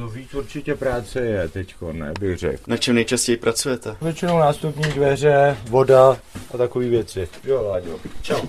No víc určitě práce je teďko, ne, bych řekl. Na čem nejčastěji pracujete? Většinou nástupní dveře, voda a takové věci. Jo, Láďo. Čau.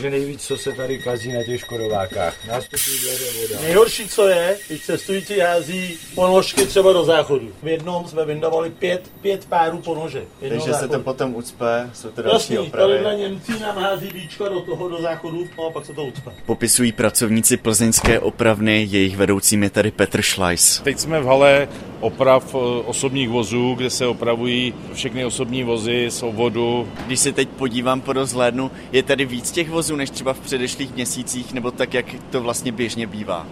Že nejvíc, co se tady kazí na těch škodovákách. Nástupní dveře, voda. Nejhorší, co je, když cestující hází ponožky třeba do záchodu. V jednom jsme vyndavali pět, pět párů ponožek. Takže se záchodu. to potom ucpe, jsou to další Jasný, opravy. tady na Němci nám hází víčka do toho, do záchodu, no a pak se to ucpe. Popisují pracovníci plzeňské opravny, jejich vedoucím je tady Petr Schleiss. Teď jsme v hale oprav eh, osobních vozů, kde se opravují všechny osobní vozy, svobodu. Když se teď podívám po rozhlédnu, je tady víc těch vozů než třeba v předešlých měsících, nebo tak, jak to vlastně běžně bývá.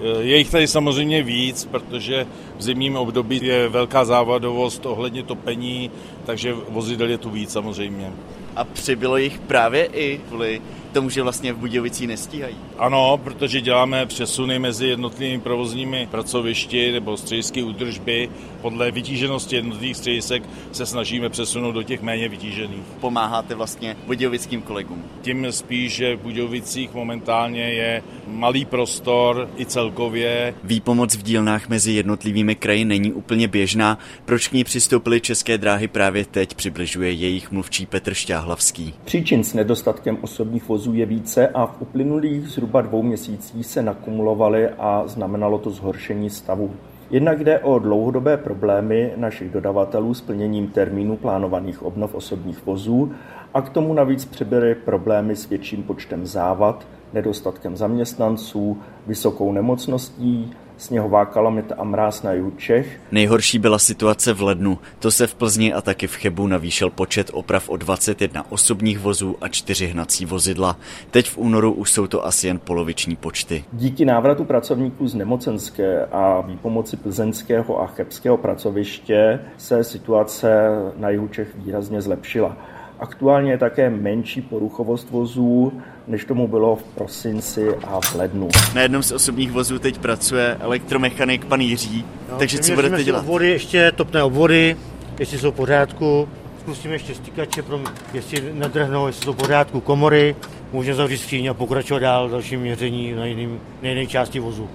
Eh, Je jich tady samozřejmě víc, protože v zimním období je velká závadovost ohledně topení, takže vozidel je tu víc samozřejmě. A přibylo jich právě i kvůli tomu, že vlastně v Budějovicí nestíhají. Ano, protože děláme přesuny mezi jednotlivými provozními pracovišti nebo středisky údržby. Podle vytíženosti jednotlivých středisek se snažíme přesunout do těch méně vytížených. Pomáháte vlastně budějovickým kolegům. Tím spíš, že v Budějovicích momentálně je malý prostor i celkově. Výpomoc v dílnách mezi jednotlivými kraji není úplně běžná. Proč k ní přistoupily české dráhy právě teď, přibližuje jejich mluvčí Petr Šťáhlavský. Příčin s nedostatkem osobních vozů je více a v uplynulých zhruba dvou měsících se nakumulovaly a znamenalo to zhoršení stavu. Jednak jde o dlouhodobé problémy našich dodavatelů s plněním termínů plánovaných obnov osobních vozů a k tomu navíc přibyly problémy s větším počtem závad, nedostatkem zaměstnanců, vysokou nemocností, sněhová kalamita a mráz na jihu Čech Nejhorší byla situace v lednu. To se v Plzni a taky v Chebu navýšil počet oprav o 21 osobních vozů a 4 hnací vozidla. Teď v únoru už jsou to asi jen poloviční počty. Díky návratu pracovníků z nemocenské a výpomoci plzeňského a chebského pracoviště se situace na jihu Čech výrazně zlepšila. Aktuálně je také menší poruchovost vozů, než tomu bylo v prosinci a v lednu. Na jednom z osobních vozů teď pracuje elektromechanik pan Jiří. Takže co budete dělat? Obvody ještě, topné obvody, jestli jsou v pořádku. Zkusíme ještě stýkače, pro, jestli nedrhnou, jestli jsou v pořádku komory. Můžeme zavřít skříň a pokračovat dál v dalším měření na, jiným, na jiné části vozu.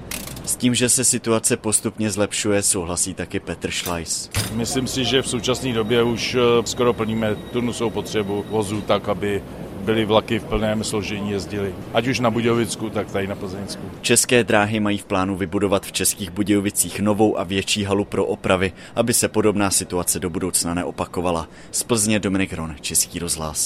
S tím, že se situace postupně zlepšuje, souhlasí taky Petr Schleiss. Myslím si, že v současné době už eh, skoro plníme tu nutnou potřebu vozů tak, aby byly vlaky v plném složení jezdily. Ať už na Budějovicku, tak tady na Plzeňsku. České dráhy mají v plánu vybudovat v Českých Budějovicích novou a větší halu pro opravy, aby se podobná situace do budoucna neopakovala. Z Plzně Dominik Ron, Český rozhlas.